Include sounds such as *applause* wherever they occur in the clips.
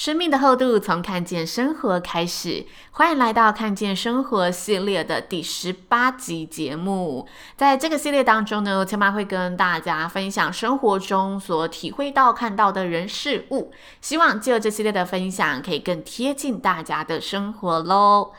生命的厚度从看见生活开始，欢迎来到看见生活系列的第十八集节目。在这个系列当中呢，千妈会跟大家分享生活中所体会到、看到的人事物，希望借这系列的分享，可以更贴近大家的生活喽。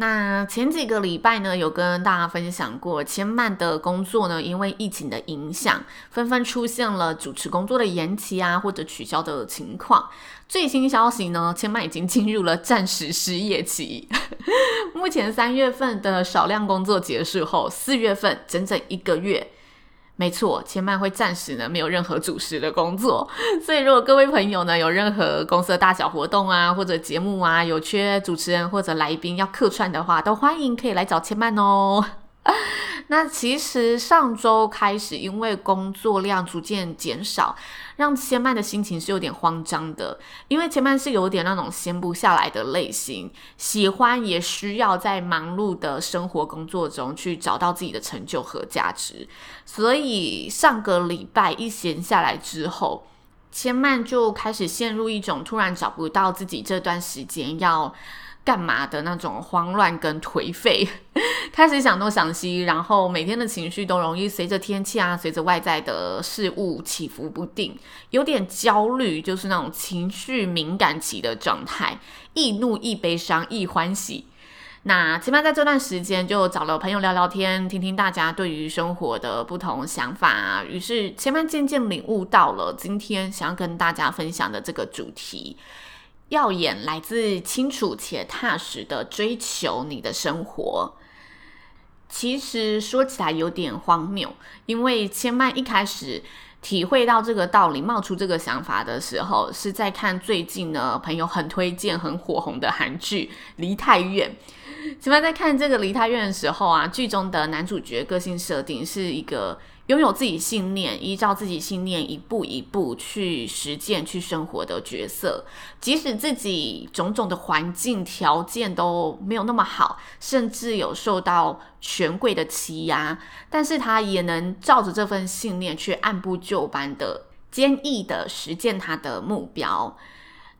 那前几个礼拜呢，有跟大家分享过，千蔓的工作呢，因为疫情的影响，纷纷出现了主持工作的延期啊，或者取消的情况。最新消息呢，千蔓已经进入了暂时失业期。*laughs* 目前三月份的少量工作结束后，四月份整整一个月。没错，千曼会暂时呢没有任何主持的工作，*laughs* 所以如果各位朋友呢有任何公司的大小活动啊，或者节目啊，有缺主持人或者来宾要客串的话，都欢迎可以来找千曼哦。那其实上周开始，因为工作量逐渐减少，让千曼的心情是有点慌张的。因为千曼是有点那种闲不下来的类型，喜欢也需要在忙碌的生活工作中去找到自己的成就和价值。所以上个礼拜一闲下来之后，千曼就开始陷入一种突然找不到自己这段时间要干嘛的那种慌乱跟颓废，*laughs* 开始想东想西，然后每天的情绪都容易随着天气啊，随着外在的事物起伏不定，有点焦虑，就是那种情绪敏感期的状态，易怒、易悲伤、易欢喜。那前面在这段时间就找了朋友聊聊天，听听大家对于生活的不同想法啊。于是前面渐渐领悟到了今天想要跟大家分享的这个主题。耀眼来自清楚且踏实的追求你的生活。其实说起来有点荒谬，因为千嫚一开始体会到这个道理、冒出这个想法的时候，是在看最近呢朋友很推荐、很火红的韩剧《梨泰院》。千嫚在看这个《梨泰院》的时候啊，剧中的男主角个性设定是一个。拥有自己信念，依照自己信念一步一步去实践、去生活的角色，即使自己种种的环境条件都没有那么好，甚至有受到权贵的欺压，但是他也能照着这份信念去按部就班的、坚毅的实践他的目标。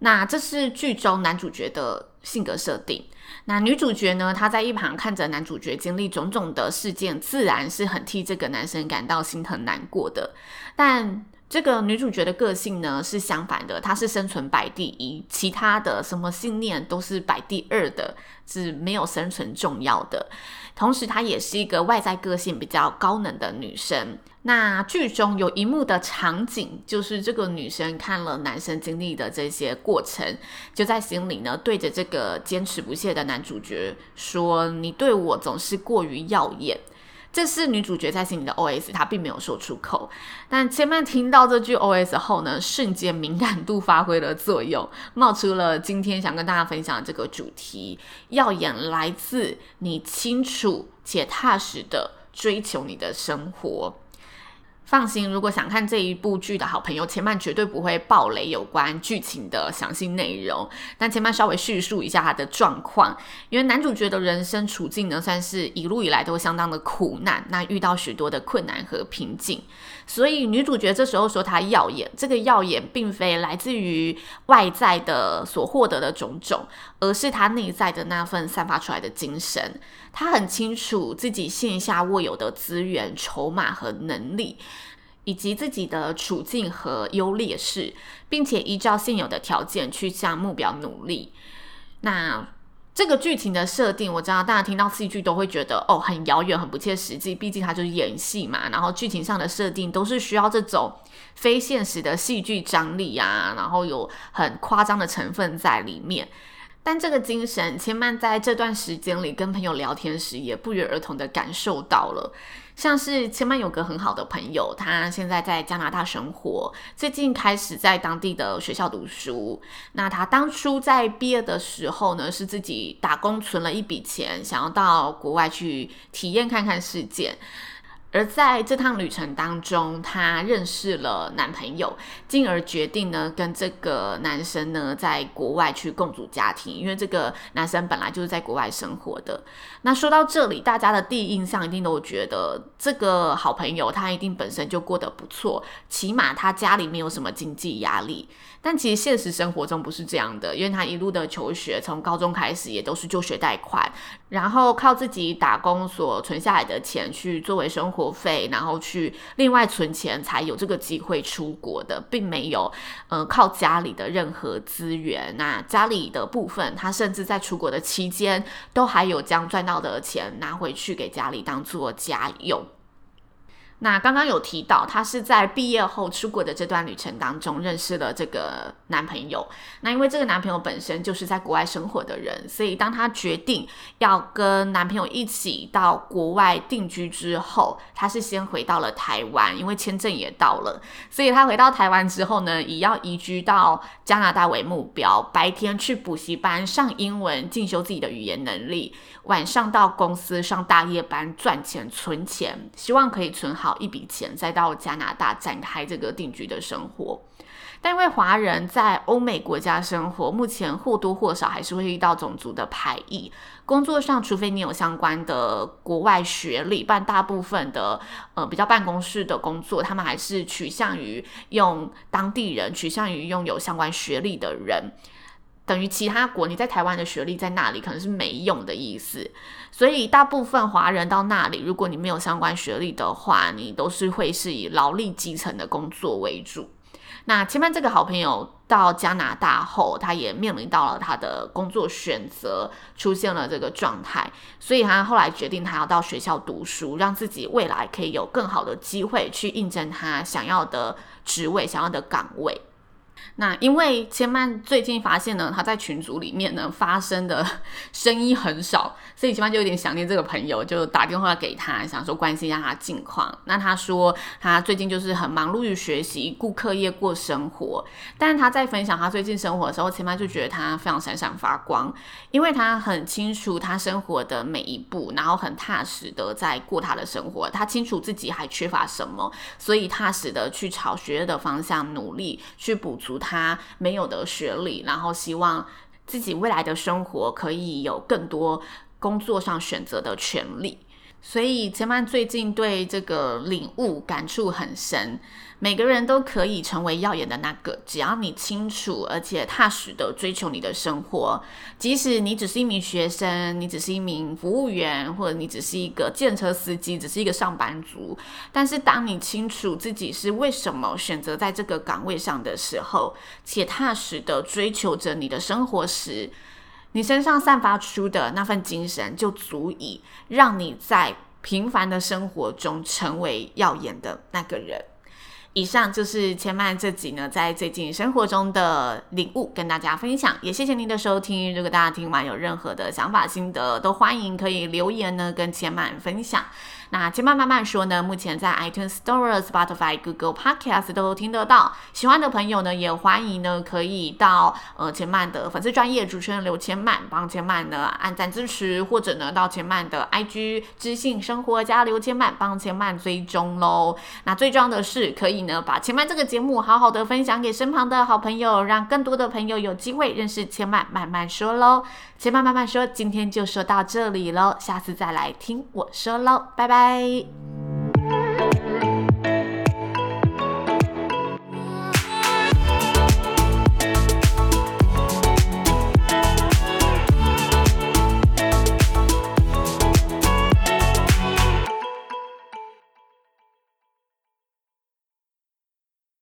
那这是剧中男主角的性格设定。那女主角呢？她在一旁看着男主角经历种种的事件，自然是很替这个男生感到心疼难过的。但这个女主角的个性呢，是相反的，她是生存摆第一，其他的什么信念都是摆第二的，是没有生存重要的。同时，她也是一个外在个性比较高冷的女生。那剧中有一幕的场景，就是这个女生看了男生经历的这些过程，就在心里呢，对着这个坚持不懈的男主角说：“你对我总是过于耀眼。”这是女主角在心里的 OS，她并没有说出口。但前面听到这句 OS 后呢，瞬间敏感度发挥了作用，冒出了今天想跟大家分享的这个主题：耀眼来自你清楚且踏实的追求你的生活。放心，如果想看这一部剧的好朋友，前半绝对不会爆雷有关剧情的详细内容。但前半稍微叙述一下他的状况，因为男主角的人生处境呢，算是一路以来都相当的苦难，那遇到许多的困难和瓶颈。所以女主角这时候说她耀眼，这个耀眼并非来自于外在的所获得的种种，而是她内在的那份散发出来的精神。她很清楚自己线下握有的资源、筹码和能力，以及自己的处境和优劣势，并且依照现有的条件去向目标努力。那这个剧情的设定，我知道大家听到戏剧都会觉得哦，很遥远，很不切实际。毕竟它就是演戏嘛，然后剧情上的设定都是需要这种非现实的戏剧张力啊，然后有很夸张的成分在里面。但这个精神，千曼在这段时间里跟朋友聊天时，也不约而同的感受到了。像是千曼有个很好的朋友，他现在在加拿大生活，最近开始在当地的学校读书。那他当初在毕业的时候呢，是自己打工存了一笔钱，想要到国外去体验看看世界。而在这趟旅程当中，她认识了男朋友，进而决定呢跟这个男生呢在国外去共组家庭，因为这个男生本来就是在国外生活的。那说到这里，大家的第一印象一定都觉得这个好朋友他一定本身就过得不错，起码他家里没有什么经济压力。但其实现实生活中不是这样的，因为他一路的求学，从高中开始也都是就学贷款，然后靠自己打工所存下来的钱去作为生活费，然后去另外存钱，才有这个机会出国的，并没有呃靠家里的任何资源。那家里的部分，他甚至在出国的期间，都还有将赚到的钱拿回去给家里当做家用。那刚刚有提到，她是在毕业后出国的这段旅程当中认识了这个男朋友。那因为这个男朋友本身就是在国外生活的人，所以当她决定要跟男朋友一起到国外定居之后，她是先回到了台湾，因为签证也到了。所以她回到台湾之后呢，以要移居到加拿大为目标，白天去补习班上英文，进修自己的语言能力，晚上到公司上大夜班赚钱存钱，希望可以存好一笔钱，再到加拿大展开这个定居的生活。但因为华人在欧美国家生活，目前或多或少还是会遇到种族的排异。工作上，除非你有相关的国外学历，但大部分的呃比较办公室的工作，他们还是取向于用当地人，取向于拥有相关学历的人。等于其他国，你在台湾的学历在那里可能是没用的意思，所以大部分华人到那里，如果你没有相关学历的话，你都是会是以劳力基层的工作为主。那千曼这个好朋友到加拿大后，他也面临到了他的工作选择出现了这个状态，所以他后来决定他要到学校读书，让自己未来可以有更好的机会去应征他想要的职位、想要的岗位。那因为千曼最近发现呢，他在群组里面呢发声的 *laughs* 声音很少，所以千曼就有点想念这个朋友，就打电话给他，想说关心一下他近况。那他说他最近就是很忙碌于学习、顾课业、过生活。但是他在分享他最近生活的时候，千曼就觉得他非常闪闪发光，因为他很清楚他生活的每一步，然后很踏实的在过他的生活。他清楚自己还缺乏什么，所以踏实的去朝学业的方向努力，去补足。他没有的学历，然后希望自己未来的生活可以有更多工作上选择的权利。所以千曼最近对这个领悟感触很深。每个人都可以成为耀眼的那个，只要你清楚而且踏实的追求你的生活。即使你只是一名学生，你只是一名服务员，或者你只是一个计程车司机，只是一个上班族，但是当你清楚自己是为什么选择在这个岗位上的时候，且踏实的追求着你的生活时，你身上散发出的那份精神，就足以让你在平凡的生活中成为耀眼的那个人。以上就是千曼这集呢，在最近生活中的领悟，跟大家分享。也谢谢您的收听。如果大家听完有任何的想法心得，都欢迎可以留言呢，跟千曼分享。那千曼慢慢说呢，目前在 iTunes Store、Spotify、Google Podcast 都听得到。喜欢的朋友呢，也欢迎呢，可以到呃千曼的粉丝专业主持人刘千曼，帮千曼呢按赞支持，或者呢到千曼的 IG 知性生活家刘千曼帮千曼追踪喽。那最重要的是，可以呢把千曼这个节目好好的分享给身旁的好朋友，让更多的朋友有机会认识千曼慢慢说喽。千曼慢慢说，今天就说到这里喽，下次再来听我说喽，拜拜。าย